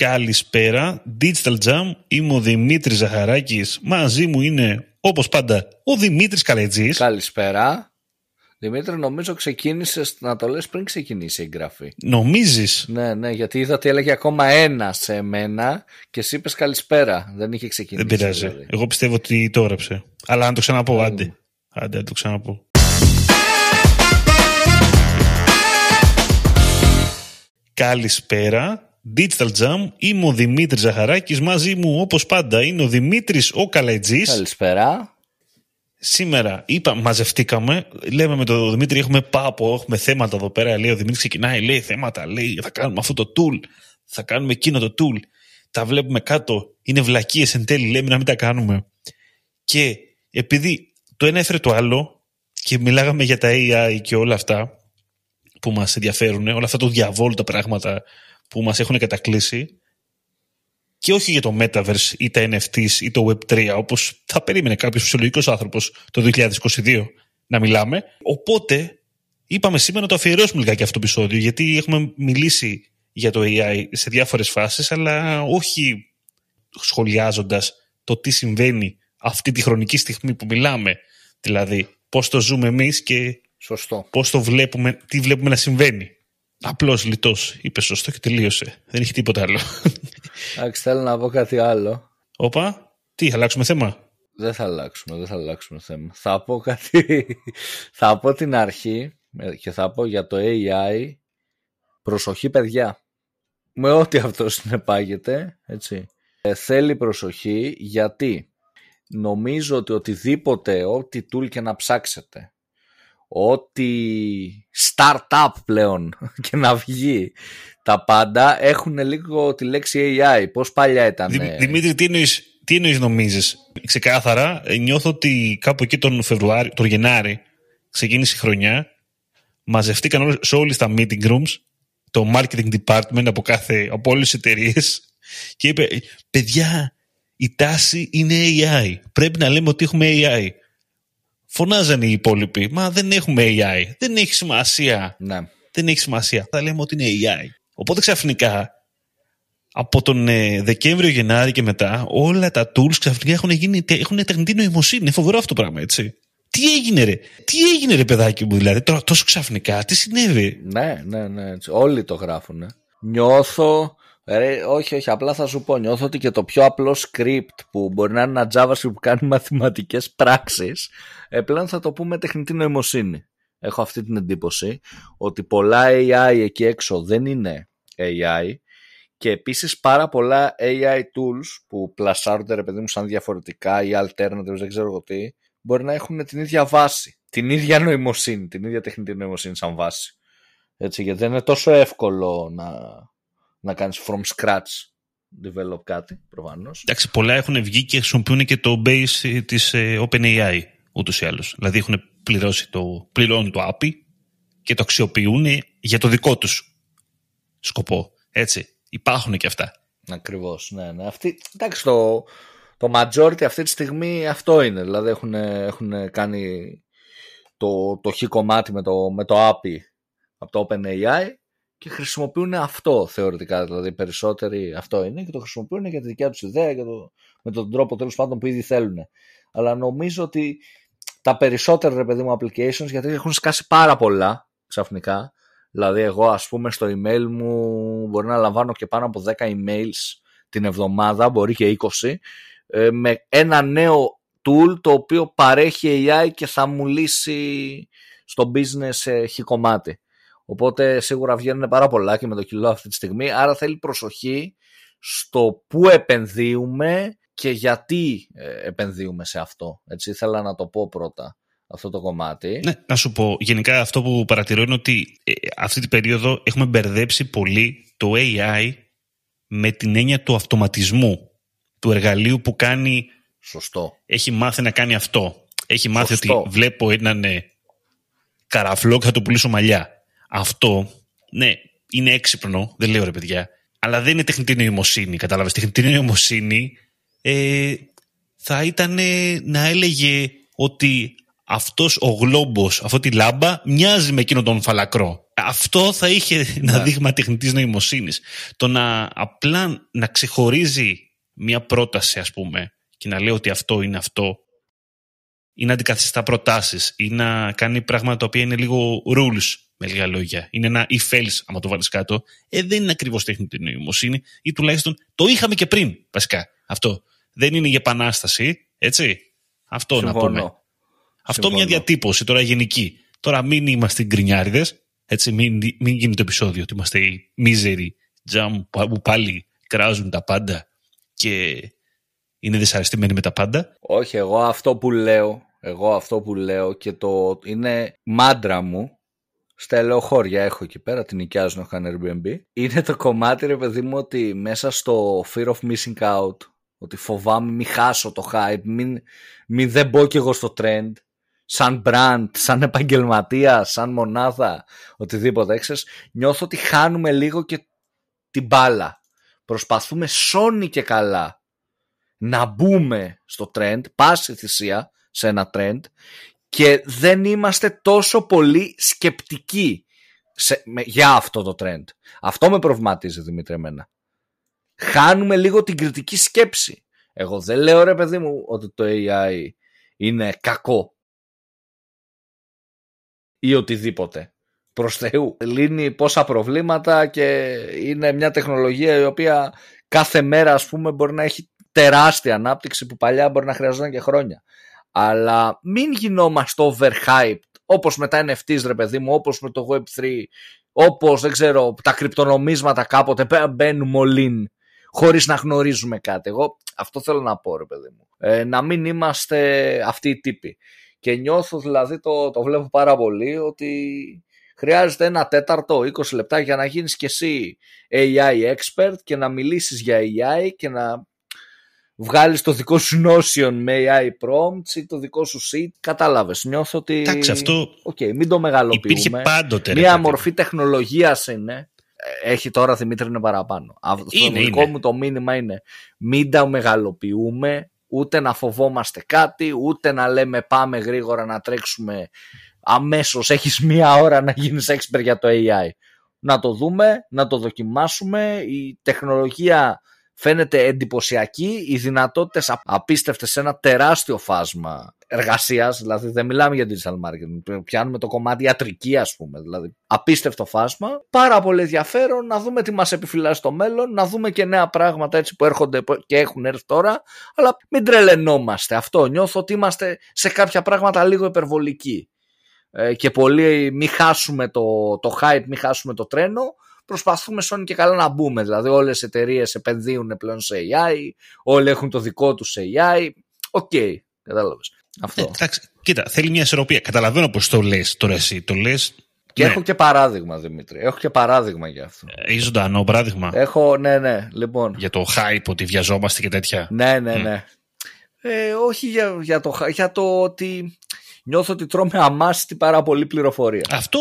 Καλησπέρα, Digital Jam, είμαι ο Δημήτρης Ζαχαράκης, μαζί μου είναι όπως πάντα ο Δημήτρης Καλετζής. Καλησπέρα. Δημήτρη, νομίζω ξεκίνησες να το λες πριν ξεκινήσει η εγγραφή. Νομίζεις; Ναι, ναι, γιατί είδα ότι έλεγε ακόμα ένα σε μένα και εσύ είπες καλησπέρα. Δεν είχε ξεκινήσει. Δεν πειράζει. δηλαδή. Εγώ πιστεύω ότι το έγραψε. Αλλά αν το ξαναπώ, άντε. Άντε, αν το ξαναπώ. Καλησπέρα. Digital Jam, είμαι ο Δημήτρης Ζαχαράκης, μαζί μου όπως πάντα είναι ο Δημήτρης ο Καλετζής. Καλησπέρα. Σήμερα είπα, μαζευτήκαμε, λέμε με τον Δημήτρη έχουμε πάπο, έχουμε θέματα εδώ πέρα, λέει ο Δημήτρης ξεκινάει, λέει θέματα, λέει θα κάνουμε αυτό το tool, θα κάνουμε εκείνο το tool, τα βλέπουμε κάτω, είναι βλακίες εν τέλει, λέμε να μην τα κάνουμε. Και επειδή το ένα έφερε το άλλο και μιλάγαμε για τα AI και όλα αυτά που μας ενδιαφέρουν, όλα αυτά το διαβόλου τα πράγματα που μας έχουν κατακλείσει, και όχι για το Metaverse ή τα NFTs ή το Web3 όπως θα περίμενε κάποιος φυσιολογικός άνθρωπος το 2022 να μιλάμε. Οπότε είπαμε σήμερα να το αφιερώσουμε λιγάκι αυτό το επεισόδιο γιατί έχουμε μιλήσει για το AI σε διάφορες φάσεις αλλά όχι σχολιάζοντας το τι συμβαίνει αυτή τη χρονική στιγμή που μιλάμε. Δηλαδή πώς το ζούμε εμείς και Σωστό. πώς το βλέπουμε, τι βλέπουμε να συμβαίνει. Απλώς λιτός, είπε σωστό και τελείωσε. Δεν έχει τίποτα άλλο. Εντάξει, θέλω να πω κάτι άλλο. Όπα, τι, αλλάξουμε θέμα; Δεν θα αλλάξουμε, δεν θα αλλάξουμε θέμα. Θα πω κάτι. θα πω την αρχή ε, και θα πω για το AI. Προσοχή, παιδιά. Με ό,τι αυτό συνεπάγεται, έτσι. Ε, θέλει προσοχή γιατί νομίζω ότι οτιδήποτε, ό,τι tool και να ψάξετε, ό,τι startup πλέον και να βγει, τα πάντα έχουν λίγο τη λέξη AI. Πώς παλιά ήταν. Δη- Δημήτρη, τι εννοείς, τι εννοείς νομίζεις; Ξεκάθαρα, ε, νιώθω ότι κάπου εκεί τον Φεβρουάριο, τον Γενάρη, ξεκίνησε η χρονιά, μαζευτήκαν όλες- σε όλες τα meeting rooms, το marketing department από, κάθε, από όλες τις εταιρείες και είπε, παιδιά, η τάση είναι AI. Πρέπει να λέμε ότι έχουμε AI. Φωνάζανε οι υπόλοιποι, μα δεν έχουμε AI. Δεν έχει σημασία. Ναι. δεν έχει σημασία. Θα λέμε ότι είναι AI. Οπότε ξαφνικά, από τον ε, Δεκέμβριο, Γενάρη και μετά, όλα τα tools ξαφνικά έχουν, γίνει, τε- έχουν τεχνητή νοημοσύνη. Είναι φοβερό αυτό το πράγμα, έτσι. Τι έγινε ρε, τι έγινε ρε παιδάκι μου δηλαδή, τώρα τόσο ξαφνικά, τι συνέβη; Ναι, ναι, ναι. έτσι. Όλοι το γράφουν. Νιώθω. Ρε, όχι, όχι, απλά θα σου πω. Νιώθω ότι και το πιο απλό script που μπορεί να είναι ένα JavaScript που κάνει μαθηματικές πράξεις, ε, πλέον θα το πούμε τεχνητή νοημοσύνη. Έχω αυτή την εντύπωση ότι πολλά AI εκεί έξω δεν είναι AI και επίσης πάρα πολλά AI tools που πλασάρονται ρε παιδί μου σαν διαφορετικά ή alternatives, δεν ξέρω εγώ τι, μπορεί να έχουν την ίδια βάση, την ίδια νοημοσύνη, την ίδια τεχνητή νοημοσύνη σαν βάση. Έτσι, γιατί δεν είναι τόσο εύκολο να, να κάνεις from scratch develop κάτι, προφανώς. Εντάξει, πολλά έχουν βγει και χρησιμοποιούν και το base ε, της ε, OpenAI ούτως ή άλλως. Δηλαδή έχουν πληρώσει το, πληρώνουν το API και το αξιοποιούν για το δικό τους σκοπό. Έτσι, υπάρχουν και αυτά. Ακριβώς, ναι, ναι. Αυτή, εντάξει, το, το majority αυτή τη στιγμή αυτό είναι. Δηλαδή έχουν, έχουν κάνει το, το χ κομμάτι με το, με το API από το OpenAI και χρησιμοποιούν αυτό θεωρητικά. Δηλαδή οι περισσότεροι αυτό είναι και το χρησιμοποιούν για τη δικιά τους ιδέα και το, με τον τρόπο τέλος πάντων που ήδη θέλουν. Αλλά νομίζω ότι τα περισσότερα ρε παιδί μου applications γιατί έχουν σκάσει πάρα πολλά ξαφνικά. Δηλαδή εγώ ας πούμε στο email μου μπορεί να λαμβάνω και πάνω από 10 emails την εβδομάδα, μπορεί και 20, ε, με ένα νέο tool το οποίο παρέχει AI και θα μου λύσει στο business ε, χι κομμάτι. Οπότε σίγουρα βγαίνουν πάρα πολλά και με το κιλό αυτή τη στιγμή, άρα θέλει προσοχή στο πού επενδύουμε και γιατί ε, επενδύουμε σε αυτό. Έτσι ήθελα να το πω πρώτα αυτό το κομμάτι. Ναι, να σου πω, γενικά αυτό που παρατηρώ είναι ότι ε, αυτή την περίοδο έχουμε μπερδέψει πολύ το AI με την έννοια του αυτοματισμού, του εργαλείου που κάνει, Σωστό. έχει μάθει να κάνει αυτό. Έχει μάθει Σωστό. ότι βλέπω έναν ε, καραφλό και θα του πουλήσω μαλλιά. Αυτό, ναι, είναι έξυπνο, δεν λέω ρε παιδιά, αλλά δεν είναι τεχνητή νοημοσύνη, κατάλαβες. Τεχνητή νοημοσύνη ε, θα ήταν ε, να έλεγε ότι αυτός ο γλόμπος, αυτή τη λάμπα, μοιάζει με εκείνον τον φαλακρό. αυτό θα είχε ένα ναι. δείγμα τεχνητής νοημοσύνης. Το να απλά να ξεχωρίζει μια πρόταση, ας πούμε, και να λέει ότι αυτό είναι αυτό, ή να αντικαθιστά προτάσεις, ή να κάνει πράγματα τα οποία είναι λίγο rules, με λίγα λόγια. Είναι ένα if else, άμα το βάλεις κάτω. Ε, δεν είναι ακριβώς τεχνητή νοημοσύνη, ή τουλάχιστον το είχαμε και πριν, βασικά. Αυτό. Δεν είναι για επανάσταση, έτσι. Αυτό να πούμε. Αυτό μια διατύπωση τώρα γενική. Τώρα μην είμαστε γκρινιάριδες, έτσι, μην, μην γίνει το επεισόδιο ότι είμαστε οι μίζεροι τζαμ που πάλι κράζουν τα πάντα και είναι δυσαρεστημένοι με τα πάντα. Όχι, εγώ αυτό που λέω, εγώ αυτό που λέω και το είναι μάντρα μου, στα ελαιοχώρια έχω εκεί πέρα, την νοικιάζουν, έχω Airbnb. Είναι το κομμάτι, ρε παιδί μου, ότι μέσα στο fear of missing out, ότι φοβάμαι μην χάσω το hype, μην, μην δεν μπω κι εγώ στο trend, σαν brand, σαν επαγγελματία, σαν μονάδα, οτιδήποτε έξες, νιώθω ότι χάνουμε λίγο και την μπάλα. Προσπαθούμε σώνει και καλά να μπούμε στο trend, πάση θυσία σε ένα trend και δεν είμαστε τόσο πολύ σκεπτικοί σε, για αυτό το trend. Αυτό με προβληματίζει Δημήτρη εμένα. Χάνουμε λίγο την κριτική σκέψη. Εγώ δεν λέω ρε παιδί μου ότι το AI είναι κακό ή οτιδήποτε. Προς Θεού. Λύνει πόσα προβλήματα και είναι μια τεχνολογία η οποία κάθε μέρα ας πούμε μπορεί να έχει τεράστια ανάπτυξη που παλιά μπορεί να χρειαζόταν και χρόνια. Αλλά μην γινόμαστε overhyped όπως με τα NFTs ρε παιδί μου, όπως με το Web3, όπως δεν ξέρω τα κρυπτονομίσματα κάποτε μπαίνουμε όλοι χωρίς να γνωρίζουμε κάτι. Εγώ αυτό θέλω να πω ρε παιδί μου. Ε, να μην είμαστε αυτοί οι τύποι. Και νιώθω δηλαδή, το, το βλέπω πάρα πολύ, ότι χρειάζεται ένα τέταρτο, 20 λεπτά για να γίνεις και εσύ AI expert και να μιλήσεις για AI και να βγάλεις το δικό σου Notion με AI prompts ή το δικό σου sheet. Κατάλαβες, νιώθω ότι... Εντάξει, αυτό okay, μην το μεγαλοποιούμε. Υπήρχε πάντοτε. Μια μορφή τεχνολογίας είναι. Έχει τώρα Δημήτρη είναι παραπάνω. Αυτό το δικό μου το μήνυμα είναι μην τα μεγαλοποιούμε, ούτε να φοβόμαστε κάτι, ούτε να λέμε πάμε γρήγορα να τρέξουμε αμέσως, έχεις μία ώρα να γίνεις expert για το AI. Να το δούμε, να το δοκιμάσουμε, η τεχνολογία φαίνεται εντυπωσιακή, οι δυνατότητες απίστευτες σε ένα τεράστιο φάσμα εργασίας, δηλαδή δεν μιλάμε για digital marketing, πιάνουμε το κομμάτι ιατρική ας πούμε, δηλαδή απίστευτο φάσμα, πάρα πολύ ενδιαφέρον να δούμε τι μας επιφυλάσσει στο μέλλον, να δούμε και νέα πράγματα έτσι που έρχονται και έχουν έρθει τώρα, αλλά μην τρελαινόμαστε. Αυτό, νιώθω ότι είμαστε σε κάποια πράγματα λίγο υπερβολικοί. Ε, και πολύ μην χάσουμε το, το hype, μην χάσουμε το τρένο, προσπαθούμε σώνει και καλά να μπούμε. Δηλαδή όλες οι εταιρείες επενδύουν πλέον σε AI, όλοι έχουν το δικό τους AI. Ok, okay, κατάλαβες. Αυτό. Ε, εντάξει, κοίτα, θέλει μια ισορροπία. Καταλαβαίνω πώς το λες τώρα εσύ. Το λες. Και ναι. έχω και παράδειγμα, Δημήτρη. Έχω και παράδειγμα για αυτό. Έχει ζωντανό παράδειγμα. Έχω, ναι, ναι. Λοιπόν. Για το hype, ότι βιαζόμαστε και τέτοια. Ναι, ναι, ναι. Ε, όχι για, για, το, για το ότι νιώθω ότι τρώμε αμάστη πάρα πολύ πληροφορία. Αυτό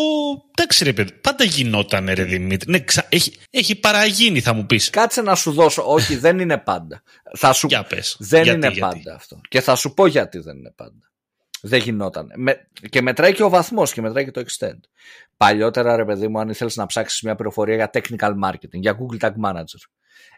εντάξει ρε παιδί, πάντα γινόταν ρε Δημήτρη. Ναι, ξα... έχει, έχει παραγίνει θα μου πεις. Κάτσε να σου δώσω, όχι δεν είναι πάντα. Θα σου... Για πες. Δεν είναι πάντα αυτό. Και θα σου πω γιατί δεν είναι πάντα. Δεν γινόταν. Με... Και μετράει και ο βαθμός και μετράει και το extent. Παλιότερα, ρε παιδί μου, αν ήθελες να ψάξεις μια πληροφορία για technical marketing, για Google Tag Manager,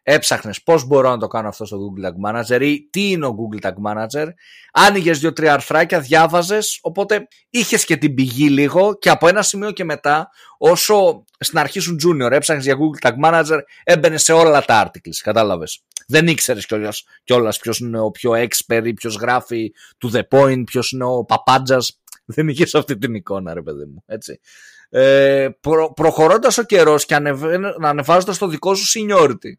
έψαχνες πώς μπορώ να το κάνω αυτό στο Google Tag Manager ή τι είναι ο Google Tag Manager, άνοιγες δύο-τρία αρθράκια, διάβαζες, οπότε είχες και την πηγή λίγο και από ένα σημείο και μετά, όσο στην αρχή σου junior έψαχνες για Google Tag Manager, έμπαινε σε όλα τα articles, κατάλαβες. Δεν ήξερες κιόλας, κιόλας ποιος είναι ο πιο expert ή ποιος γράφει to the point, ποιος είναι ο παπάντζας. Δεν είχες αυτή την εικόνα, ρε παιδί μου. Έτσι. Ε, προ, προχωρώντας ο καιρός και ανεβάζοντας το δικό σου seniority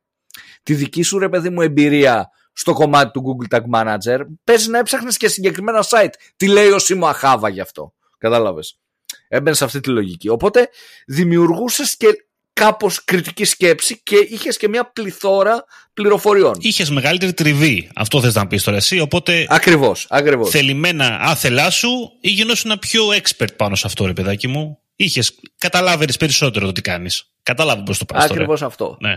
τη δική σου ρε παιδί μου εμπειρία στο κομμάτι του Google Tag Manager, παίζει να έψαχνες και συγκεκριμένα site. Τι λέει ο Σίμω Αχάβα γι' αυτό. Κατάλαβες. Έμπαινε σε αυτή τη λογική. Οπότε δημιουργούσες και κάπως κριτική σκέψη και είχες και μια πληθώρα πληροφοριών. Είχες μεγαλύτερη τριβή. Αυτό θες να πεις τώρα εσύ. Οπότε. Ακριβώς. Ακριβώς. Θελημένα άθελά σου ή γινόσουν πιο expert πάνω σε αυτό, ρε παιδάκι μου. Είχες, καταλάβαινες περισσότερο το τι κάνεις. Κατάλαβε πώς το πας. Ακριβώς αυτό. Ναι.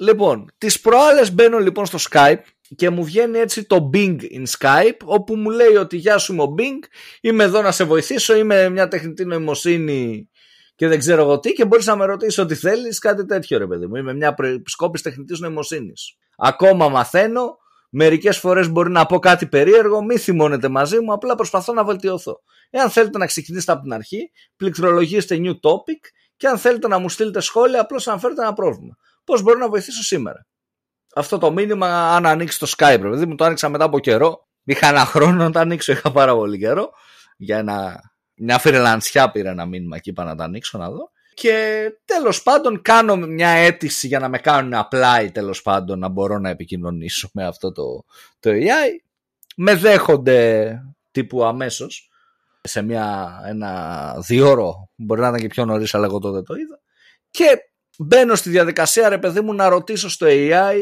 Λοιπόν, τις προάλλες μπαίνω λοιπόν στο Skype και μου βγαίνει έτσι το Bing in Skype όπου μου λέει ότι γεια σου είμαι ο Bing, είμαι εδώ να σε βοηθήσω, είμαι μια τεχνητή νοημοσύνη και δεν ξέρω εγώ τι και μπορείς να με ρωτήσεις ό,τι θέλεις, κάτι τέτοιο ρε παιδί μου. Είμαι μια επισκόπηση τεχνητής νοημοσύνης. Ακόμα μαθαίνω, μερικές φορές μπορεί να πω κάτι περίεργο, μη θυμώνετε μαζί μου, απλά προσπαθώ να βελτιωθώ. Εάν θέλετε να ξεκινήσετε από την αρχή, πληκτρολογήστε new topic και αν θέλετε να μου στείλετε σχόλια, απλώς αναφέρετε ένα πρόβλημα. Πώς μπορώ να βοηθήσω σήμερα. Αυτό το μήνυμα, αν ανοίξει το Skype, δηλαδή μου το άνοιξα μετά από καιρό. Είχα ένα χρόνο να το ανοίξω, είχα πάρα πολύ καιρό. Για ένα, μια φρελανσιά πήρα ένα μήνυμα και είπα να το ανοίξω να δω. Και τέλος πάντων κάνω μια αίτηση για να με κάνουν apply τέλος πάντων να μπορώ να επικοινωνήσω με αυτό το, το AI. Με δέχονται τύπου αμέσως σε μια, ένα διόρο, μπορεί να ήταν και πιο νωρίς αλλά εγώ τότε το είδα. Και μπαίνω στη διαδικασία ρε παιδί μου να ρωτήσω στο AI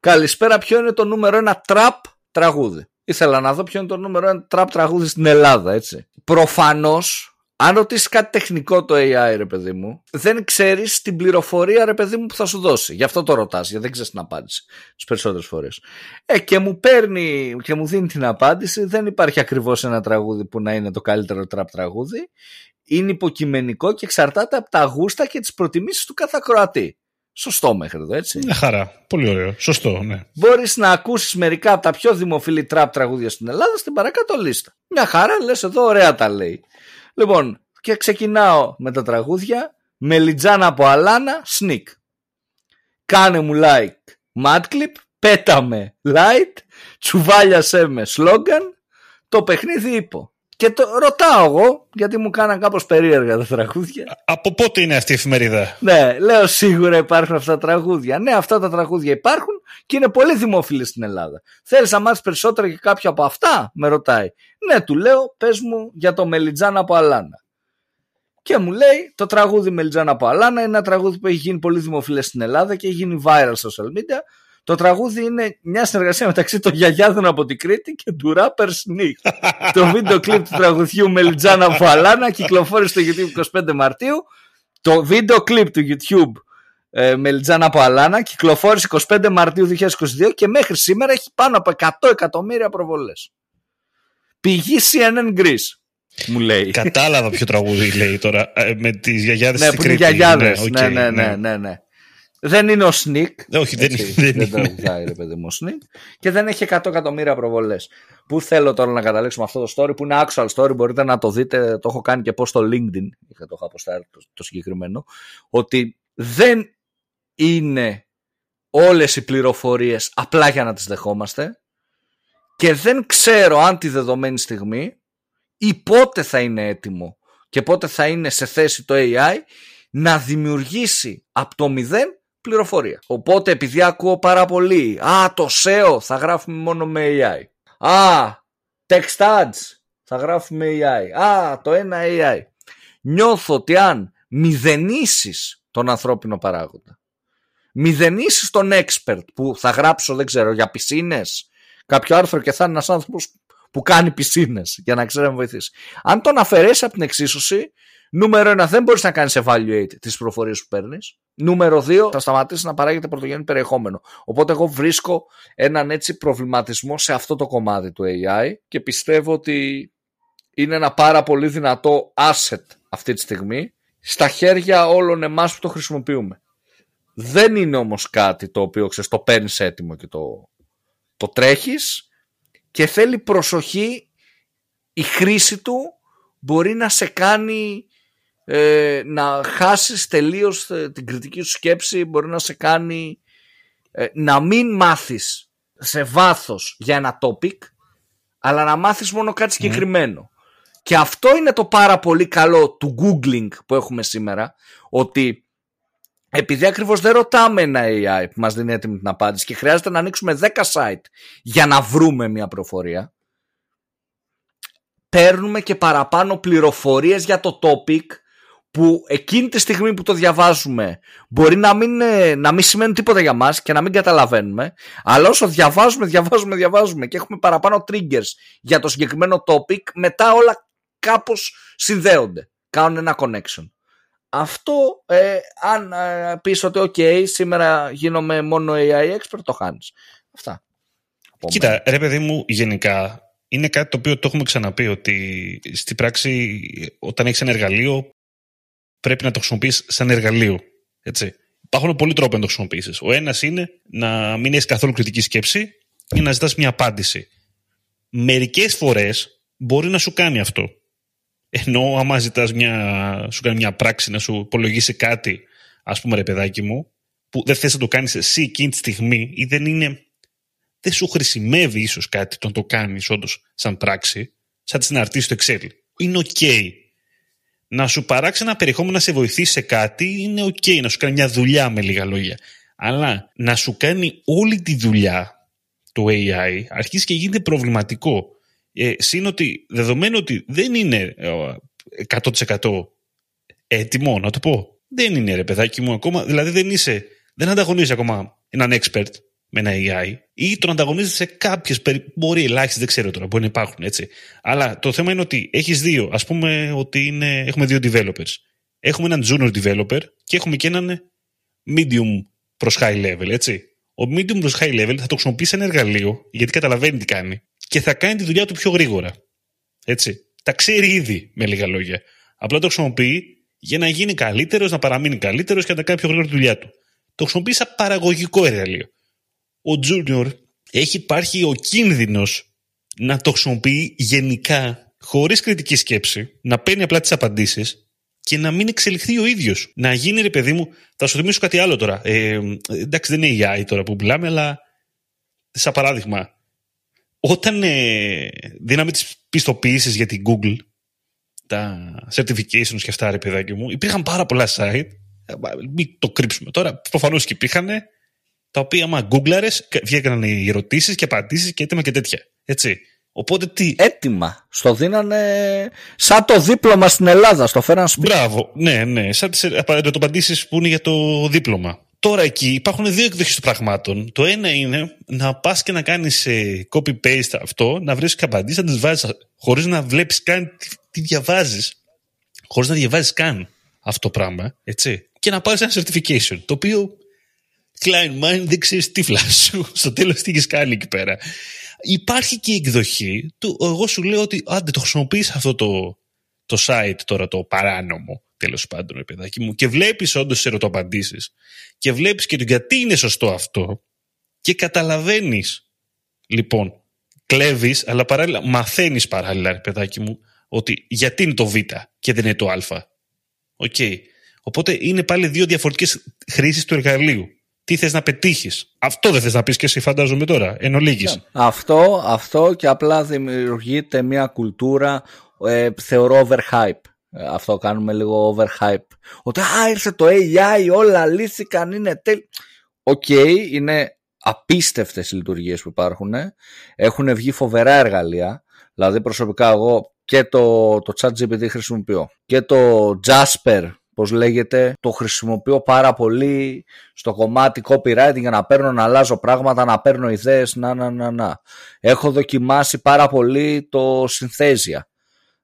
καλησπέρα ποιο είναι το νούμερο ένα τραπ τραγούδι; Ήθελα να δω ποιο είναι το νούμερο ένα τραπ τραγούδι στην Ελλάδα έτσι. Προφανώς αν ρωτήσεις κάτι τεχνικό το AI, ρε παιδί μου, δεν ξέρεις την πληροφορία, ρε παιδί μου, που θα σου δώσει. Γι' αυτό το ρωτάς, γιατί δεν ξέρεις την απάντηση τις περισσότερες φορές. Ε, και μου παίρνει και μου δίνει την απάντηση. Δεν υπάρχει ακριβώς ένα τραγούδι που να είναι το καλύτερο τραπ τραγούδι. Είναι υποκειμενικό και εξαρτάται από τα γούστα και τις προτιμήσεις του κάθε ακροατή. Σωστό μέχρι εδώ, έτσι. Μια χαρά. Πολύ ωραίο. Σωστό, ναι. Μπορείς να ακούσεις μερικά από τα πιο δημοφιλή τραπ τραγούδια στην Ελλάδα στην παρακάτω λίστα. Μια χαρά, λες εδώ, ωραία τα λέει. Λοιπόν, και ξεκινάω με τα τραγούδια. Μελιτζάνα από Αλάνα, sneak. Κάνε μου like, madclip. Πέταμε, light. Τσουβάλιασέ με, slogan. Το παιχνίδι είπω. Και το ρωτάω εγώ, γιατί μου κάναν κάπως περίεργα τα τραγούδια. Από πότε είναι αυτή η εφημερίδα; Ναι, λέω σίγουρα υπάρχουν αυτά τα τραγούδια. Ναι, αυτά τα τραγούδια υπάρχουν και είναι πολύ δημοφιλή στην Ελλάδα. Θέλεις να μάθεις περισσότερα και κάποιο από αυτά, με ρωτάει. Ναι, του λέω, πες μου για το Μελιτζάν από Αλάνα. Και μου λέει, το τραγούδι Μελιτζάν από Αλάνα είναι ένα τραγούδι που έχει γίνει πολύ δημοφιλές στην Ελλάδα και έχει γίνει viral social media το τραγούδι είναι μια συνεργασία μεταξύ των γιαγιάδων από την Κρήτη και του rapper Sneak. το βίντεο κλιπ του τραγουδιού Μελιτζάνα Φαλάνα κυκλοφόρησε στο YouTube 25 Μαρτίου. Το βίντεο κλιπ του YouTube ε, Μελιτζάνα Αλάνα κυκλοφόρησε 25 Μαρτίου 2022 και μέχρι σήμερα έχει πάνω από 100 εκατομμύρια προβολές. Πηγή CNN Greece. Μου λέει. Κατάλαβα ποιο τραγούδι λέει τώρα. Ε, με τις γιαγιάδες ναι, που είναι γιαγιάδες. Ναι, ναι, ναι, ναι, ναι. Δεν είναι ο Σνικ. Όχι, δεν, έτσι, δεν, δεν τραγουδάει ρε παιδί μου ο Σνικ. Και δεν έχει 100 εκατομμύρια προβολές. Πού θέλω τώρα να καταλήξουμε αυτό το story που είναι actual story. Μπορείτε να το δείτε. Το έχω κάνει και πώ στο LinkedIn. Είχα το έχω αποστάρει το, το συγκεκριμένο. Ότι δεν είναι όλες οι πληροφορίες απλά για να τις δεχόμαστε και δεν ξέρω αν τη δεδομένη στιγμή ή πότε θα είναι έτοιμο και πότε θα είναι σε θέση το AI να δημιουργήσει από το μηδέν πληροφορία. Οπότε επειδή ακούω πάρα πολύ, α το SEO θα γράφουμε μόνο με AI. Α, text ads θα γράφουμε AI. Α, το ένα AI. Νιώθω ότι αν μηδενίσεις τον ανθρώπινο παράγοντα, μηδενίσεις τον expert που θα γράψω, δεν ξέρω, για πισίνες, κάποιο άρθρο και θα είναι ένας άνθρωπος που κάνει πισίνες για να ξέρει να βοηθήσει. Αν τον αφαιρέσεις από την εξίσωση, Νούμερο 1, δεν μπορείς να κάνεις evaluate τις προφορίε που παίρνεις. Νούμερο 2, θα σταματήσει να παράγεται πρωτογενή περιεχόμενο. Οπότε εγώ βρίσκω έναν έτσι προβληματισμό σε αυτό το κομμάτι του AI και πιστεύω ότι είναι ένα πάρα πολύ δυνατό asset αυτή τη στιγμή στα χέρια όλων εμάς που το χρησιμοποιούμε. Δεν είναι όμως κάτι το οποίο ξέρεις, το παίρνεις έτοιμο και το, το τρέχεις και θέλει προσοχή η χρήση του μπορεί να σε κάνει ε, να χάσεις τελείως ε, την κριτική σου σκέψη μπορεί να σε κάνει ε, να μην μάθεις σε βάθος για ένα topic αλλά να μάθεις μόνο κάτι ναι. συγκεκριμένο. Και αυτό είναι το πάρα πολύ καλό του googling που έχουμε σήμερα ότι επειδή ακριβώς δεν ρωτάμε ένα AI που μας δίνει έτοιμη την απάντηση και χρειάζεται να ανοίξουμε 10 site για να βρούμε μια προφορία παίρνουμε και παραπάνω πληροφορίες για το topic που εκείνη τη στιγμή που το διαβάζουμε μπορεί να μην, ε, να μην σημαίνει τίποτα για μας και να μην καταλαβαίνουμε αλλά όσο διαβάζουμε, διαβάζουμε, διαβάζουμε και έχουμε παραπάνω triggers για το συγκεκριμένο topic μετά όλα κάπως συνδέονται, κάνουν ένα connection. Αυτό ε, αν ε, πεις ότι ok σήμερα γίνομαι μόνο AI expert το χάνεις. Αυτά. Κοίτα ρε παιδί μου γενικά είναι κάτι το οποίο το έχουμε ξαναπεί ότι στη πράξη όταν έχεις ένα εργαλείο πρέπει να το χρησιμοποιείς σαν εργαλείο. Έτσι. Υπάρχουν πολλοί τρόποι να το χρησιμοποιήσεις. Ο ένας είναι να μην έχεις καθόλου κριτική σκέψη ή να ζητάς μια απάντηση. Μερικές φορές μπορεί να σου κάνει αυτό. Ενώ άμα ζητάς μια, σου κάνει μια πράξη να σου υπολογίσει κάτι, ας πούμε ρε παιδάκι μου, που δεν θες να το κάνεις εσύ εκείνη τη στιγμή ή δεν είναι. Δεν σου χρησιμεύει ίσως κάτι το να το κάνεις όντως σαν πράξη, σαν της συναρτήσει στο Excel. Είναι OK. Να σου παράξει ένα περιεχόμενο να σε βοηθήσει σε κάτι είναι OK. Να σου κάνει μια δουλειά με λίγα λόγια. Αλλά να σου κάνει όλη τη δουλειά το AI αρχίζει και γίνεται προβληματικό. Ε, Συν ότι δεδομένου ότι δεν είναι 100% ε, έτοιμο, να το πω. Δεν είναι ρε παιδάκι μου ακόμα. Δηλαδή δεν είσαι, δεν ανταγωνίζει ακόμα έναν expert με ένα AI ή τον ανταγωνίζεις σε κάποιες περι... Μπορεί ελάχιστε, δεν ξέρω τώρα, μπορεί να υπάρχουν έτσι. Αλλά το θέμα είναι ότι έχεις δύο. Α πούμε ότι είναι, έχουμε δύο developers. Έχουμε έναν junior developer και έχουμε και έναν medium προς high level, έτσι. Ο medium προς high level θα το χρησιμοποιήσει ένα εργαλείο γιατί καταλαβαίνει τι κάνει και θα κάνει τη δουλειά του πιο γρήγορα. Έτσι. Τα ξέρει ήδη, με λίγα λόγια. Απλά το χρησιμοποιεί για να γίνει καλύτερος, να παραμείνει καλύτερος και να κάνει πιο γρήγορα τη δουλειά του. Το χρησιμοποιεί σαν παραγωγικό εργαλείο. Ο Junior έχει υπάρχει ο κίνδυνος να το χρησιμοποιεί γενικά, χωρίς κριτική σκέψη, να παίρνει απλά τις απαντήσεις και να μην εξελιχθεί ο ίδιος. Να γίνει, ρε παιδί μου, θα σου θυμίσω κάτι άλλο τώρα. Ε, εντάξει, δεν είναι AI τώρα που μιλάμε, αλλά σαν παράδειγμα, όταν ε, δίναμε τις πιστοποιήσεις για την Google, τα certifications και αυτά, ρε παιδάκι μου, υπήρχαν πάρα πολλά site. Ε, μην το κρύψουμε τώρα. Προφανώς και υπήρχαν τα οποία, άμα γκούγκλαρες, βγήκαν οι ερωτήσεις και απαντήσεις και έτοιμα και τέτοια. Έτσι. Οπότε τι. Έτοιμα. Στο δίνανε σαν το δίπλωμα στην Ελλάδα. Στο φέραν σπίτι. Μπράβο. Ναι, ναι. Σαν τις απαντήσεις που είναι για το δίπλωμα. Τώρα εκεί υπάρχουν δύο εκδοχές των πραγμάτων. Το ένα είναι να πας και να κάνεις ε, copy-paste αυτό, να βρεις απαντήσεις, να τις βάζεις χωρίς να βλέπεις καν τι διαβάζεις. Χωρίς να διαβάζεις καν αυτό το πράγμα. Έτσι. Και να πάρεις ένα certification. Το οποίο Klein Mind δεν ξέρεις τι φλάσου. Στο τέλος τι έχεις κάνει εκεί πέρα. Υπάρχει και η εκδοχή του. Εγώ σου λέω ότι άντε το χρησιμοποιείς αυτό το, το site τώρα το παράνομο τέλος πάντων, παιδάκι μου, και βλέπεις όντως τι ερωταπαντήσεις και βλέπεις και το γιατί είναι σωστό αυτό και καταλαβαίνεις. Λοιπόν, κλέβεις, αλλά παράλληλα μαθαίνεις παράλληλα, παιδάκι μου, ότι γιατί είναι το Β και δεν είναι το Α. Ok. Okay. Οπότε είναι πάλι δύο διαφορετικές χρήσεις του εργαλείου. Τι θες να πετύχεις; Αυτό δεν θες να πεις και εσύ, φαντάζομαι τώρα, εν ολίγοις. Αυτό, αυτό και απλά δημιουργείται μια κουλτούρα, ε, θεωρώ overhype. Ε, αυτό κάνουμε λίγο overhype. Ότι α, ήρθε το AI, όλα λύθηκαν, είναι τέλειο. Ok, okay, είναι απίστευτες οι λειτουργίες που υπάρχουν. Έχουν βγει φοβερά εργαλεία. Δηλαδή προσωπικά εγώ και το, το ChatGPT χρησιμοποιώ. Και το Jasper, πώς λέγεται, το χρησιμοποιώ πάρα πολύ στο κομμάτι copywriting για να παίρνω να αλλάζω πράγματα, να παίρνω ιδέες, να, να, να, να. Έχω δοκιμάσει πάρα πολύ το Synthesia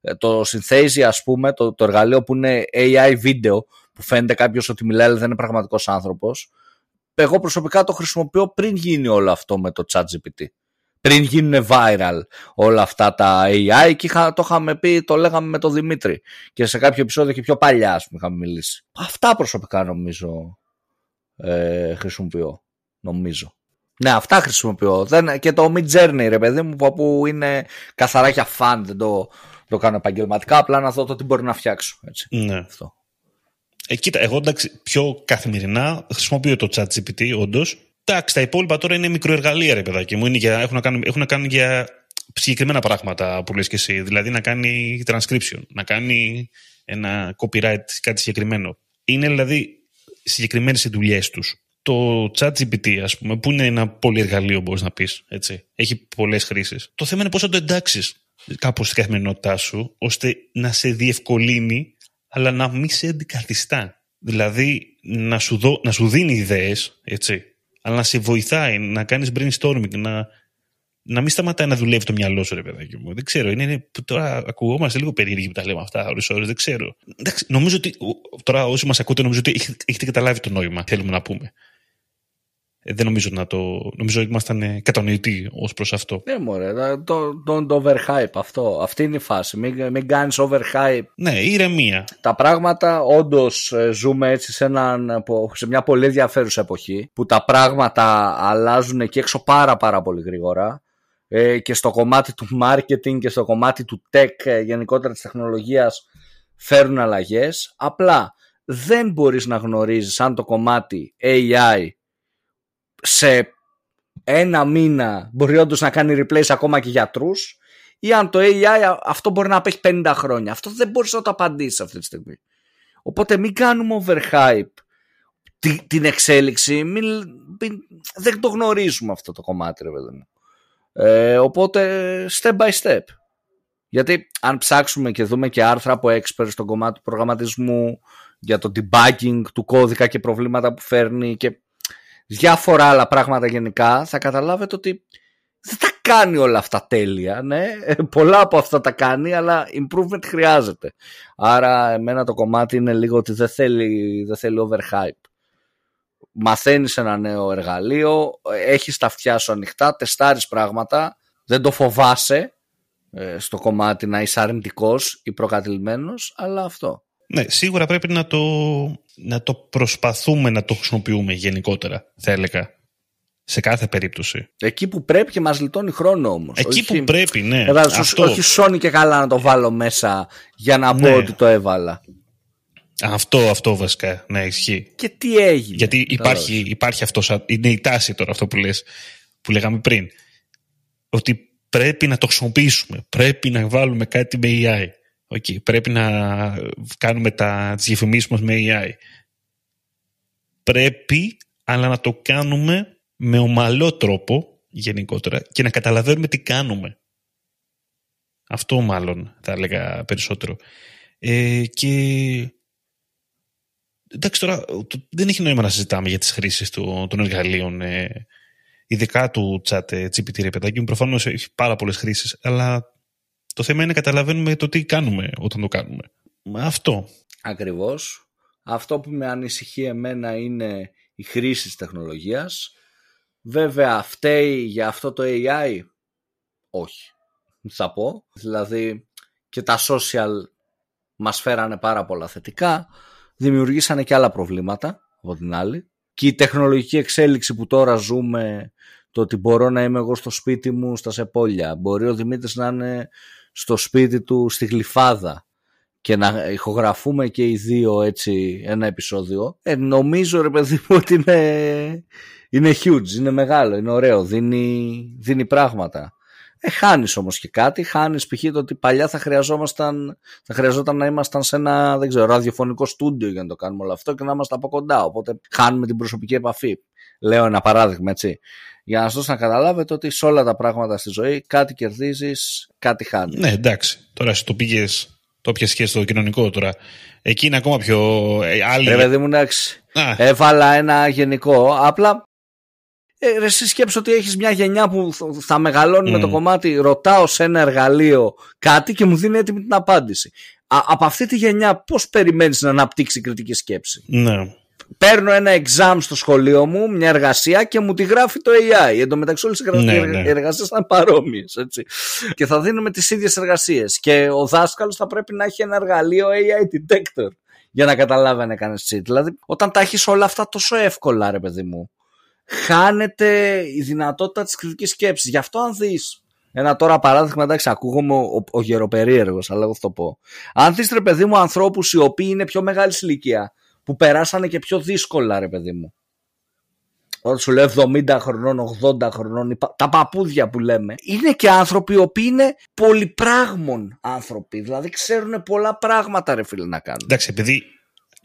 ε, το Synthese ας πούμε, το, το εργαλείο που είναι AI βίντεο, που φαίνεται κάποιος ότι μιλάει αλλά δεν είναι πραγματικός άνθρωπος, εγώ προσωπικά το χρησιμοποιώ πριν γίνει όλο αυτό με το ChatGPT. Πριν γίνουν viral όλα αυτά τα AI και είχα, το είχαμε πει, το λέγαμε με τον Δημήτρη και σε κάποιο επεισόδιο και πιο παλιά ας πούμε είχαμε μιλήσει. Αυτά προσωπικά νομίζω ε, χρησιμοποιώ, νομίζω. Ναι, αυτά χρησιμοποιώ. Δεν, και το Mid Journey, ρε παιδί μου, που είναι καθαρά για φαν, δεν το, το κάνω επαγγελματικά, απλά να δω το τι μπορεί να φτιάξω. Έτσι. Ναι. Αυτό. Ε, κοίτα, εγώ εντάξει, πιο καθημερινά χρησιμοποιώ το chat GPT, όντως. Εντάξει, τα υπόλοιπα τώρα είναι μικροεργαλεία, ρε παιδάκι μου. Είναι για, έχουν, να κάνουν, έχουν να κάνουν για συγκεκριμένα πράγματα που λες και εσύ. Δηλαδή να κάνει transcription, να κάνει ένα copyright, κάτι συγκεκριμένο. Είναι δηλαδή συγκεκριμένες οι δουλειέ τους. Το ChatGPT, ας πούμε, που είναι ένα πολυεργαλείο, μπορείς να πεις. Έχει πολλές χρήσεις. Το θέμα είναι πώς θα το εντάξεις κάπως στην καθημερινότητά σου, ώστε να σε διευκολύνει, αλλά να μην σε αντικαθιστά. Δηλαδή, να σου, δω, να σου δίνει ιδέες, έτσι, αλλά να σε βοηθάει, να κάνεις brainstorming, να, να μην σταματάει να δουλεύει το μυαλό σου, ρε παιδάκι μου. Δεν ξέρω. Είναι, είναι, τώρα ακουγόμαστε λίγο περίεργοι που τα λέμε αυτά ώρες ώρες, δεν ξέρω. Εντάξει, νομίζω ότι, τώρα όσοι μας ακούτε, νομίζω ότι έχετε καταλάβει το νόημα, θέλουμε να πούμε. Ε, δεν νομίζω να το. Νομίζω ότι ήμασταν κατανοητοί ως προς αυτό. Ναι, μωρέ, το, το, το overhype αυτό. Αυτή είναι η φάση. Μην, μην κάνεις overhype. Ναι, ηρεμία. Τα πράγματα όντως ζούμε έτσι σε, έναν, σε μια πολύ ενδιαφέρουσα εποχή που τα πράγματα αλλάζουν εκεί έξω πάρα πάρα πολύ γρήγορα ε, και στο κομμάτι του marketing και στο κομμάτι του tech γενικότερα της τεχνολογίας φέρουν αλλαγές. Απλά δεν μπορείς να γνωρίζεις αν το κομμάτι AI σε ένα μήνα μπορεί όντως να κάνει replace ακόμα και γιατρούς ή αν το AI αυτό μπορεί να απέχει 50 χρόνια. Αυτό δεν μπορείς να το απαντήσεις αυτή τη στιγμή. Οπότε μην κάνουμε overhype την εξέλιξη, μην, δεν το γνωρίζουμε αυτό το κομμάτι ρε παιδί μου. Ε, οπότε step by step. Γιατί αν ψάξουμε και δούμε και άρθρα από experts στον κομμάτι του προγραμματισμού για το debugging του κώδικα και προβλήματα που φέρνει και διάφορα άλλα πράγματα γενικά θα καταλάβετε ότι δεν τα κάνει όλα αυτά τέλεια, ναι. Ε, πολλά από αυτά τα κάνει, αλλά improvement χρειάζεται. Άρα εμένα το κομμάτι είναι λίγο ότι δεν θέλει, δεν θέλει overhype. Μαθαίνεις ένα νέο εργαλείο, έχεις τα αυτιά σου ανοιχτά, τεστάρεις πράγματα, δεν το φοβάσαι ε, στο κομμάτι να είσαι αρνητικός ή προκατηλημένος, αλλά αυτό. Ναι, σίγουρα πρέπει να το, να το προσπαθούμε να το χρησιμοποιούμε γενικότερα, θα έλεγα. Σε κάθε περίπτωση. Εκεί που πρέπει και μας λιτώνει χρόνο όμως. Εκεί όχι, που πρέπει, ναι. αυτό. Όχι σώνει και καλά να το βάλω μέσα για να ναι. πω ότι το έβαλα. Αυτό, αυτό βασικά, ναι, ισχύει. Και τι έγινε. Γιατί υπάρχει, υπάρχει αυτό, είναι η τάση τώρα αυτό που λες, που λέγαμε πριν. Ότι πρέπει να το χρησιμοποιήσουμε. Πρέπει να βάλουμε κάτι με AI. Okay, πρέπει να κάνουμε τα διαφημίσεις μας με AI. Πρέπει, αλλά να το κάνουμε με ομαλό τρόπο γενικότερα και να καταλαβαίνουμε τι κάνουμε. Αυτό μάλλον θα έλεγα περισσότερο. Ε, και εντάξει τώρα δεν έχει νόημα να συζητάμε για τις χρήσεις του, των εργαλείων ε, ειδικά του chat GPT ρε παιδάκι μου προφανώς έχει πάρα πολλές χρήσεις αλλά το θέμα είναι να καταλαβαίνουμε το τι κάνουμε όταν το κάνουμε. Αυτό. Ακριβώς. Αυτό που με ανησυχεί εμένα είναι η χρήση της τεχνολογίας. Βέβαια φταίει για αυτό το AI. Όχι. Θα πω. Δηλαδή και τα social μας φέρανε πάρα πολλά θετικά. Δημιουργήσανε και άλλα προβλήματα από την άλλη. Και η τεχνολογική εξέλιξη που τώρα ζούμε το ότι μπορώ να είμαι εγώ στο σπίτι μου στα Σεπόλια. Μπορεί ο Δημήτρης να είναι στο σπίτι του στη Γλυφάδα και να ηχογραφούμε και οι δύο έτσι ένα επεισόδιο ε, νομίζω ρε παιδί μου ότι είναι, είναι huge, είναι μεγάλο, είναι ωραίο, δίνει, δίνει πράγματα. Ε, χάνεις όμως και κάτι. Χάνεις π.χ. το ότι παλιά θα χρειαζόμασταν, θα χρειαζόταν να ήμασταν σε ένα δεν ξέρω, ραδιοφωνικό στούντιο για να το κάνουμε όλο αυτό και να είμαστε από κοντά. Οπότε χάνουμε την προσωπική επαφή. Λέω ένα παράδειγμα έτσι για να σας να καταλάβετε ότι σε όλα τα πράγματα στη ζωή κάτι κερδίζεις, κάτι χάνεις. Ναι, εντάξει. Τώρα εσύ το πήγες, το πιες και στο κοινωνικό τώρα. Εκεί είναι ακόμα πιο ε, άλλη. Ρε παιδί μου, εντάξει. Έβαλα ένα γενικό. Απλά ε, ρε, εσύ σκέψου ότι έχεις μια γενιά που θα μεγαλώνει με το κομμάτι ρωτάω σε ένα εργαλείο κάτι και μου δίνει έτοιμη την απάντηση. Α, από αυτή τη γενιά πώς περιμένεις να αναπτύξει κριτική σκέψη; Ναι παίρνω ένα exam στο σχολείο μου, μια εργασία και μου τη γράφει το AI. Εν τω μεταξύ όλες οι ναι, ναι. εργασίες ήταν παρόμοιες. Και θα δίνουμε τις ίδιες εργασίες. Και ο δάσκαλος θα πρέπει να έχει ένα εργαλείο AI detector για να καταλάβει αν έκανε cheat. Δηλαδή, όταν τα έχεις όλα αυτά τόσο εύκολα, ρε παιδί μου, χάνεται η δυνατότητα της κριτικής σκέψης. Γι' αυτό, αν δεις ένα τώρα παράδειγμα, εντάξει, ακούγομαι ο, ο γεροπερίεργος, αλλά εγώ θα το πω. Αν δεις ρε παιδί μου ανθρώπους οι οποίοι είναι πιο μεγάλης ηλικία που περάσανε και πιο δύσκολα, ρε παιδί μου. Όταν σου λέω 70 χρονών, 80 χρονών, τα παππούδια που λέμε, είναι και άνθρωποι οι οποίοι είναι πολυπράγμων άνθρωποι. Δηλαδή ξέρουν πολλά πράγματα, ρε φίλε, να κάνουν. Εντάξει, επειδή.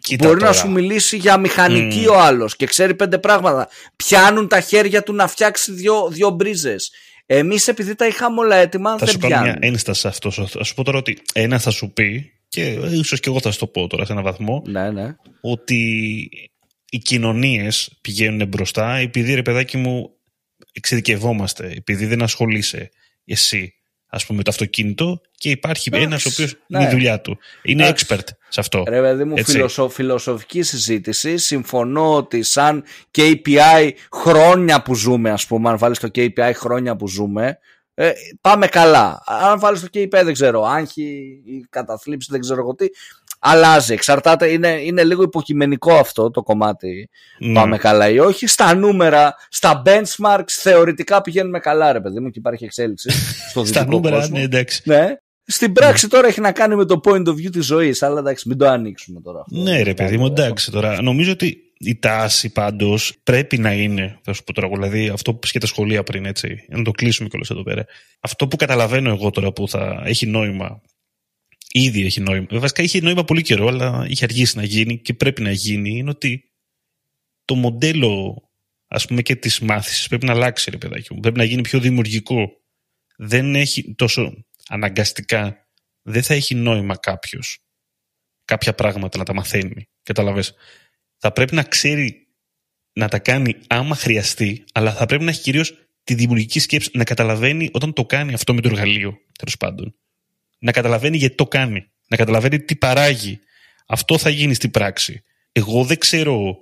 Κοίτα Μπορεί να σου μιλήσει για μηχανική mm. ο άλλος και ξέρει πέντε πράγματα. Πιάνουν τα χέρια του να φτιάξει δύο, δύο μπρίζες. Εμείς επειδή τα είχαμε όλα έτοιμα, θα δεν σου κάνω μια ένσταση αυτό. Θα σου πω τώρα ότι ένα θα σου πει και ίσως και εγώ θα σου το πω τώρα σε έναν βαθμό, ναι, ναι. ότι οι κοινωνίες πηγαίνουν μπροστά επειδή ρε παιδάκι μου εξειδικευόμαστε, επειδή δεν ασχολείσαι εσύ ας πούμε, το αυτοκίνητο και υπάρχει Εντάξει, ένας ο οποίος ναι. είναι η δουλειά του. Είναι Εντάξει. expert σε αυτό. Ρε παιδί μου, Έτσι. φιλοσο, φιλοσοφική συζήτηση. Συμφωνώ ότι σαν KPI χρόνια που ζούμε, ας πούμε, αν βάλεις το KPI χρόνια που ζούμε, ε, πάμε καλά. Αν βάλεις το KPI δεν ξέρω, άγχη ή καταθλίψη δεν ξέρω εγώ τι, αλλάζει. Εξαρτάται, είναι, είναι λίγο υποκειμενικό αυτό το κομμάτι. Ναι. Πάμε καλά ή όχι. Στα νούμερα, στα benchmarks, θεωρητικά πηγαίνουμε καλά, ρε παιδί μου, και υπάρχει εξέλιξη στο Στα δυτικό νούμερα, κόσμο. ναι, εντάξει. Ναι. Στην πράξη τώρα έχει να κάνει με το point of view της ζωής, αλλά εντάξει, μην το ανοίξουμε τώρα. αυτό. Ναι, ρε παιδί μου, εντάξει τώρα. Νομίζω ότι η τάση πάντως πρέπει να είναι. Θα σου πω τώρα, εγώ, δηλαδή αυτό που και τα σχολεία πριν, έτσι. Να το κλείσουμε κιόλας εδώ πέρα. Αυτό που καταλαβαίνω εγώ τώρα που θα έχει νόημα. Ήδη έχει νόημα. Βασικά είχε νόημα πολύ καιρό, αλλά είχε αργήσει να γίνει και πρέπει να γίνει. Είναι ότι το μοντέλο, ας πούμε, και της μάθησης πρέπει να αλλάξει, ρε παιδάκι μου. Πρέπει να γίνει πιο δημιουργικό. Δεν έχει τόσο αναγκαστικά. Δεν θα έχει νόημα κάποιος κάποια πράγματα να τα μαθαίνει. Καταλαβες. Θα πρέπει να ξέρει να τα κάνει άμα χρειαστεί, αλλά θα πρέπει να έχει κυρίως τη δημιουργική σκέψη να καταλαβαίνει όταν το κάνει αυτό με το εργαλείο, τέλος πάντων. Να καταλαβαίνει γιατί το κάνει. Να καταλαβαίνει τι παράγει. Αυτό θα γίνει στην πράξη. Εγώ δεν ξέρω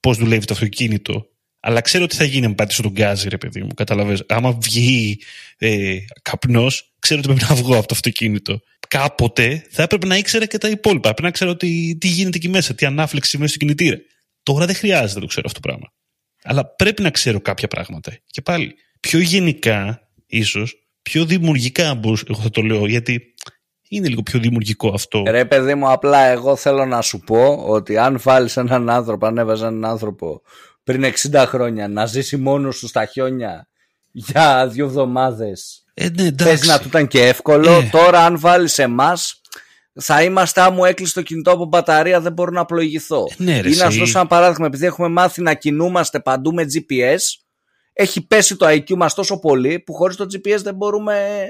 πώς δουλεύει το αυτοκίνητο, αλλά ξέρω τι θα γίνει αν πατήσω τον γκάζι, ρε παιδί μου. Καταλαβες. Άμα βγει ε, καπνός, ξέρω ότι πρέπει να βγω από το αυτοκίνητο. Κάποτε θα έπρεπε να ήξερα και τα υπόλοιπα. Πρέπει να ξέρω τι, τι γίνεται εκεί μέσα, τι ανάφλεξη μέσα στο κινητήρα. Τώρα δεν χρειάζεται να το ξέρω αυτό το πράγμα. Αλλά πρέπει να ξέρω κάποια πράγματα. Και πάλι, πιο γενικά, ίσως, πιο δημιουργικά, μπορούσα- εγώ θα το λέω, γιατί είναι λίγο πιο δημιουργικό αυτό. Ρε παιδί μου, απλά εγώ θέλω να σου πω ότι αν βάλεις έναν άνθρωπο, αν έβαζες έναν άνθρωπο πριν 60 χρόνια να ζήσει μόνος του στα χιόνια για δύο εβδομάδες Ε, ναι, Πες εντάξει. να του ήταν και εύκολο. Ε. Τώρα, αν βάλεις εμάς, θα είμαστε, αν μου έκλεισε το κινητό από μπαταρία, δεν μπορώ να πλοηγηθώ. Ναι, ρε, Ή να εσύ. σου δώσω ένα παράδειγμα, επειδή έχουμε μάθει να κινούμαστε παντού με GPS, έχει πέσει το IQ μας τόσο πολύ που χωρίς το GPS δεν μπορούμε,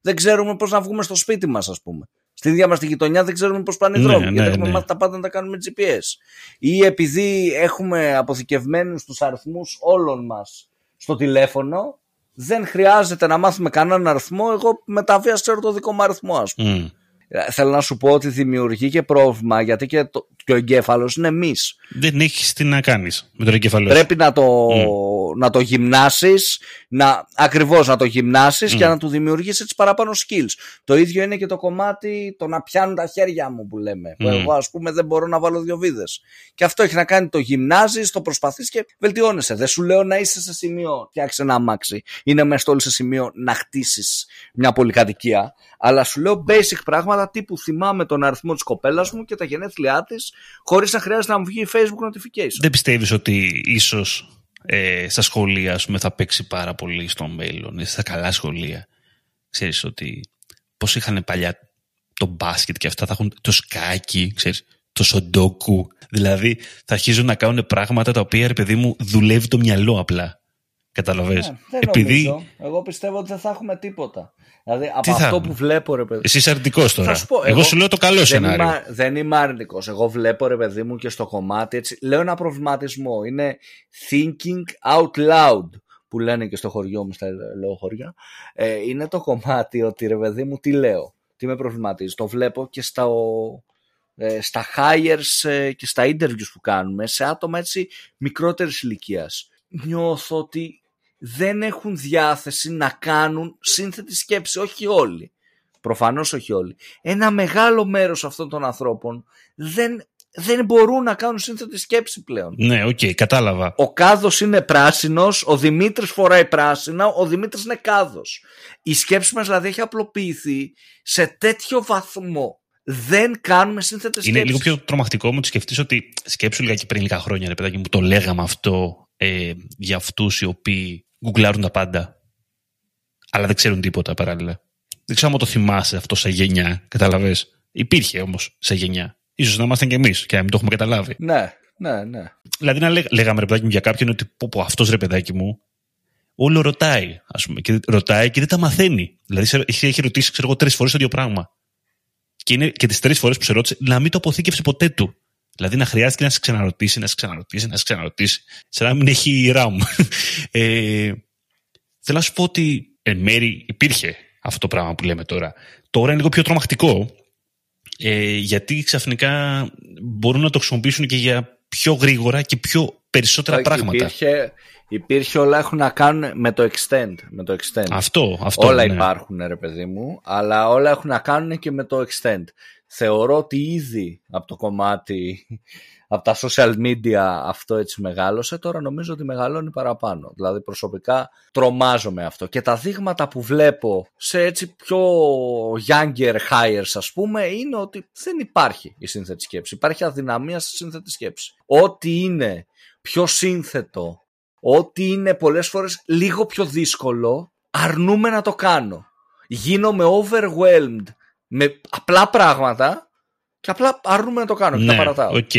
δεν ξέρουμε πώς να βγούμε στο σπίτι μας, ας πούμε. Στην ίδια μας τη γειτονιά δεν ξέρουμε πώς πάνε οι Ναι, δρόμοι. ναι, γιατί έχουμε ναι. μάθει τα πάντα να τα κάνουμε GPS. Ή επειδή έχουμε αποθηκευμένους τους αριθμούς όλων μας στο τηλέφωνο, δεν χρειάζεται να μάθουμε κανέναν αριθμό. Εγώ με τα βία ξέρω το δικό μου αριθμό, ας πούμε. Μμ. Ε, Θέλω να σου πω ότι δημιουργεί και πρόβλημα γιατί και, το, και ο εγκέφαλος είναι εμεί. Δεν έχεις τι να κάνεις με τον εγκεφαλό. σου. Πρέπει να το, να το γυμνάσεις, να, ακριβώς να το γυμνάσεις και να του δημιουργήσεις έτσι παραπάνω skills. Το ίδιο είναι και το κομμάτι το να πιάνουν τα χέρια μου που λέμε. Που Μμ. εγώ ας πούμε δεν μπορώ να βάλω δύο βίδες. Και αυτό έχει να κάνει το γυμνάζεις, το προσπαθείς και βελτιώνεσαι. Δεν σου λέω να είσαι σε σημείο, φτιάξει ένα αμάξι. Είναι μέσα στο όλο σε σημείο να χτίσεις μια πολυκατοικία. Αλλά σου λέω basic πράγματα τύπου θυμάμαι τον αριθμό της κοπέλας μου και τα γενέθλιά της χωρίς να χρειάζεται να μου βγει Facebook notification. Δεν πιστεύεις ότι ίσως ε, στα σχολεία ας πούμε, θα παίξει πάρα πολύ στο μέλλον, ή στα καλά σχολεία; Ξέρεις ότι πώς είχαν παλιά το μπάσκετ και αυτά, θα έχουν το σκάκι, ξέρεις, το σοντόκου. Δηλαδή θα αρχίζουν να κάνουν πράγματα τα οποία, ρε παιδί μου, δουλεύει το μυαλό απλά. Καταλαβες. Ναι, δεν Επειδή νομίζω. Εγώ πιστεύω ότι δεν θα έχουμε τίποτα. Δηλαδή από Τι θα αυτό έχουμε; που βλέπω ρε παιδί. εσύ είσαι αρνητικός τώρα. Θα σου πω, εγώ, εγώ σου λέω το καλό Δεν σενάριο. είμαι, δεν είμαι αρνητικός. Εγώ βλέπω ρε παιδί μου και στο κομμάτι έτσι. Λέω ένα προβληματισμό. Είναι thinking out loud που λένε και στο χωριό μου στα λέω χωριά. Ε, είναι το κομμάτι ότι ρε παιδί μου τι λέω. Τι με προβληματίζει. Το βλέπω και στα, ε, στα hires ε, και στα interviews που κάνουμε σε άτομα έτσι μικρότερης ηλικίας. Νιώθω ότι δεν έχουν διάθεση να κάνουν σύνθετη σκέψη. Όχι όλοι. Προφανώς όχι όλοι. Ένα μεγάλο μέρος αυτών των ανθρώπων δεν, δεν μπορούν να κάνουν σύνθετη σκέψη πλέον. Ναι, οκ, κατάλαβα. Ο κάδος είναι πράσινος, ο Δημήτρης φοράει πράσινα, ο Δημήτρης είναι κάδος. Η σκέψη μας δηλαδή έχει απλοποιηθεί σε τέτοιο βαθμό. Δεν κάνουμε σύνθετες Είναι σκέψεις. λίγο πιο τρομακτικό μου το σκεφτείς ότι σκέψου λίγα και πριν λίγα χρόνια, ρε παιδάκι μου, το λέγαμε αυτό ε, για αυτούς οι οποίοι γκουγκλάρουν τα πάντα. Αλλά δεν ξέρουν τίποτα παράλληλα. Δεν ξέρω αν το θυμάσαι αυτό σε γενιά, καταλαβέ. Υπήρχε όμως σε γενιά. σω να ήμασταν κι εμείς και να μην το έχουμε καταλάβει. Ναι, ναι, ναι. Δηλαδή να λέγα, λέγαμε ρε παιδάκι μου για κάποιον ότι πω, πω αυτός ρε παιδάκι μου όλο ρωτάει, ας πούμε. Και ρωτάει και δεν τα μαθαίνει. Δηλαδή σε- έχει, έχει ρωτήσει, ξέρω εγώ, τρεις φορές το ίδιο πράγμα. Και, είναι, και τις τρεις φορές που σε ρώτησε να μην το αποθήκευσε ποτέ του. Δηλαδή να χρειάζεται να σε ξαναρωτήσει, να σε ξαναρωτήσει, να σε ξαναρωτήσει, σαν να μην έχει RAM. ε, θέλω να σου πω ότι εν μέρη υπήρχε αυτό το πράγμα που λέμε τώρα. Τώρα είναι λίγο πιο τρομακτικό, ε, γιατί ξαφνικά μπορούν να το χρησιμοποιήσουν και για πιο γρήγορα και πιο περισσότερα πράγματα. Υπήρχε, υπήρχε όλα έχουν να κάνουν με το extend. Με το extend. Αυτό, αυτό. Όλα ναι. υπάρχουν, ρε παιδί μου, αλλά όλα έχουν να κάνουν και με το extend. Θεωρώ ότι ήδη από το κομμάτι από τα social media αυτό έτσι μεγάλωσε, τώρα νομίζω ότι μεγαλώνει παραπάνω. Δηλαδή προσωπικά τρομάζω με αυτό. Και τα δείγματα που βλέπω σε έτσι πιο younger hires ας πούμε είναι ότι δεν υπάρχει η σύνθετη σκέψη. Υπάρχει αδυναμία στη σύνθετη σκέψη. Ό,τι είναι πιο σύνθετο, ό,τι είναι πολλές φορές λίγο πιο δύσκολο, αρνούμαι να το κάνω. Γίνομαι overwhelmed με απλά πράγματα και απλά αρνούμαι να το κάνω και Ναι, τα παρατάω. οκ.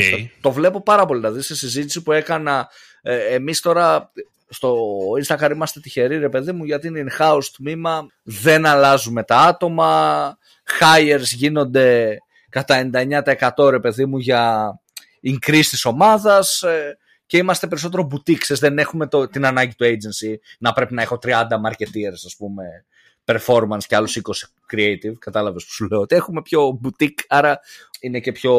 Το βλέπω πάρα πολύ. Δηλαδή, σε συζήτηση που έκανα, ε, εμείς τώρα στο Instagram είμαστε τυχεροί, ρε παιδί μου, γιατί είναι in-house τμήμα. Δεν αλλάζουμε τα άτομα. Hires γίνονται κατά 99% ρε παιδί μου για increase της ομάδας ε, και είμαστε περισσότερο boutiques. Δεν έχουμε το, την ανάγκη του agency να πρέπει να έχω 30 marketeers ας πούμε performance και άλλους 20 creative. Κατάλαβες που σου λέω ότι έχουμε πιο boutique άρα είναι και πιο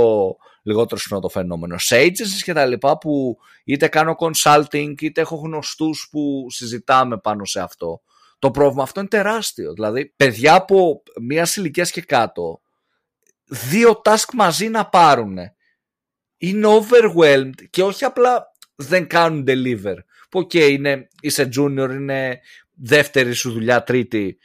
λιγότερο συχνό το φαινόμενο. Σε agencies και τα λοιπά που είτε κάνω consulting είτε έχω γνωστούς που συζητάμε πάνω σε αυτό. Το πρόβλημα αυτό είναι τεράστιο. Δηλαδή, παιδιά από μια ηλικία και κάτω, δύο task μαζί να πάρουν. Είναι overwhelmed και όχι απλά δεν κάνουν deliver. Που οκ, είναι, είσαι junior, είναι δεύτερη σου δουλειά, τρίτη.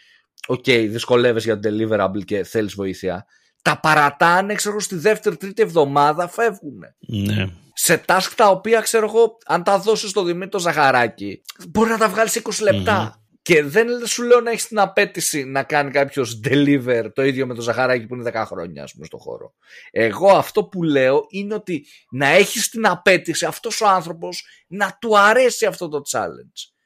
Οκ, δυσκολεύεσαι για το deliverable και θέλεις βοήθεια. Τα παρατάνε, ξέρω, στη δεύτερη, τρίτη εβδομάδα φεύγουν. Ναι. Σε task τα οποία, ξέρω εγώ, αν τα δώσεις στο Δημήτρη Ζαχαράκη, μπορεί να τα βγάλει σε 20 λεπτά. Και δεν σου λέω να έχεις την απαίτηση να κάνει κάποιος deliver το ίδιο με το Ζαχαράκη που είναι 10 χρόνια, ας πούμε, στο χώρο. Εγώ αυτό που λέω είναι ότι να έχεις την απαίτηση αυτός ο άνθρωπος να του αρέσει αυτό το challenge.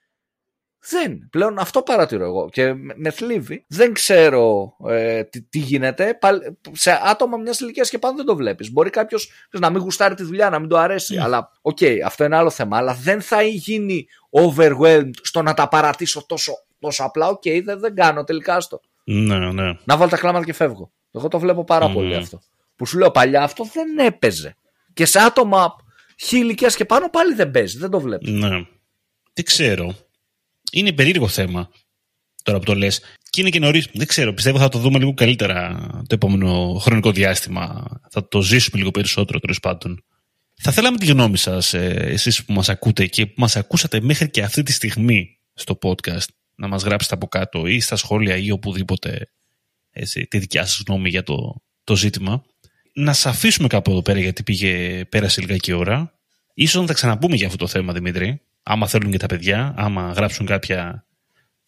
Δεν. Πλέον αυτό παρατηρώ εγώ και με- με θλίβει. Δεν ξέρω ε, τι, τι γίνεται. Πάλι- Σε άτομα μιας ηλικίας και πάνω δεν το βλέπεις. Μπορεί κάποιος να μην γουστάρει τη δουλειά, να μην του αρέσει. Ναι. Αλλά, οκ, αυτό είναι άλλο θέμα. Αλλά δεν θα γίνει overwhelmed στο να τα παρατήσω τόσο, τόσο απλά. Οκ, δεν, δεν κάνω τελικά στο. Ναι, ναι. Να βάλω τα κλάματα και φεύγω. Εγώ το βλέπω πάρα Μμμ. πολύ αυτό. Που σου λέω παλιά αυτό δεν έπαιζε. Και σε άτομα χι ηλικίας και πάνω πάλι δεν παίζει. Δεν το βλέπεις. Ναι. Δεν ξέρω. Είναι περίεργο θέμα τώρα που το λες. Και είναι και νωρίς. Δεν ξέρω. Πιστεύω θα το δούμε λίγο καλύτερα το επόμενο χρονικό διάστημα. Θα το ζήσουμε λίγο περισσότερο τέλος πάντων. Θα θέλαμε τη γνώμη σας, εσείς που μας ακούτε και που μας ακούσατε μέχρι και αυτή τη στιγμή στο podcast, να μας γράψετε από κάτω ή στα σχόλια ή οπουδήποτε έτσι, τη δικιά σας γνώμη για το, το ζήτημα. Να σα αφήσουμε κάπου εδώ πέρα γιατί πήγε, πέρασε λιγάκι η ώρα. Ίσως να τα ξαναπούμε για αυτό το θέμα, Δημήτρη. Άμα θέλουν και τα παιδιά, άμα γράψουν κάποια.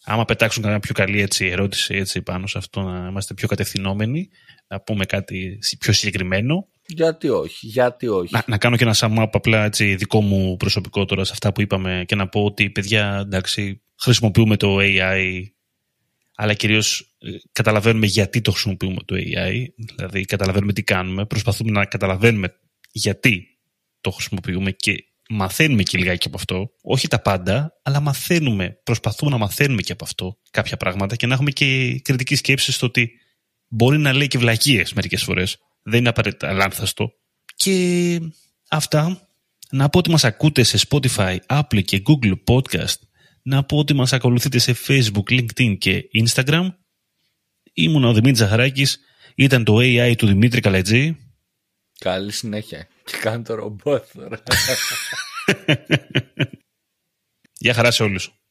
Άμα πετάξουν κάποια πιο καλή έτσι, ερώτηση έτσι, πάνω σε αυτό, να είμαστε πιο κατευθυνόμενοι, να πούμε κάτι πιο συγκεκριμένο. Γιατί όχι, γιατί όχι. Να, να κάνω και ένα sum up απλά έτσι, δικό μου προσωπικό τώρα σε αυτά που είπαμε και να πω ότι παιδιά, εντάξει, χρησιμοποιούμε το AI, αλλά κυρίως ε, καταλαβαίνουμε γιατί το χρησιμοποιούμε το AI, δηλαδή καταλαβαίνουμε τι κάνουμε, προσπαθούμε να καταλαβαίνουμε γιατί το χρησιμοποιούμε και μαθαίνουμε και λιγάκι από αυτό. Όχι τα πάντα, αλλά μαθαίνουμε, προσπαθούμε να μαθαίνουμε και από αυτό κάποια πράγματα και να έχουμε και κριτική σκέψη στο ότι μπορεί να λέει και βλακίες μερικές φορές. Δεν είναι απαραίτητα λάνθαστο. Και αυτά. Να πω ότι μας ακούτε σε Spotify, Apple και Google Podcast. Να πω ότι μας ακολουθείτε σε Facebook, LinkedIn και Instagram. Ήμουν ο Δημήτρης Ζαχαράκης. Ήταν το AI του Δημήτρη Καλετζή. Καλή συνέχεια. Και κάνει το ρομπότ τώρα. Γεια χαρά σε όλους.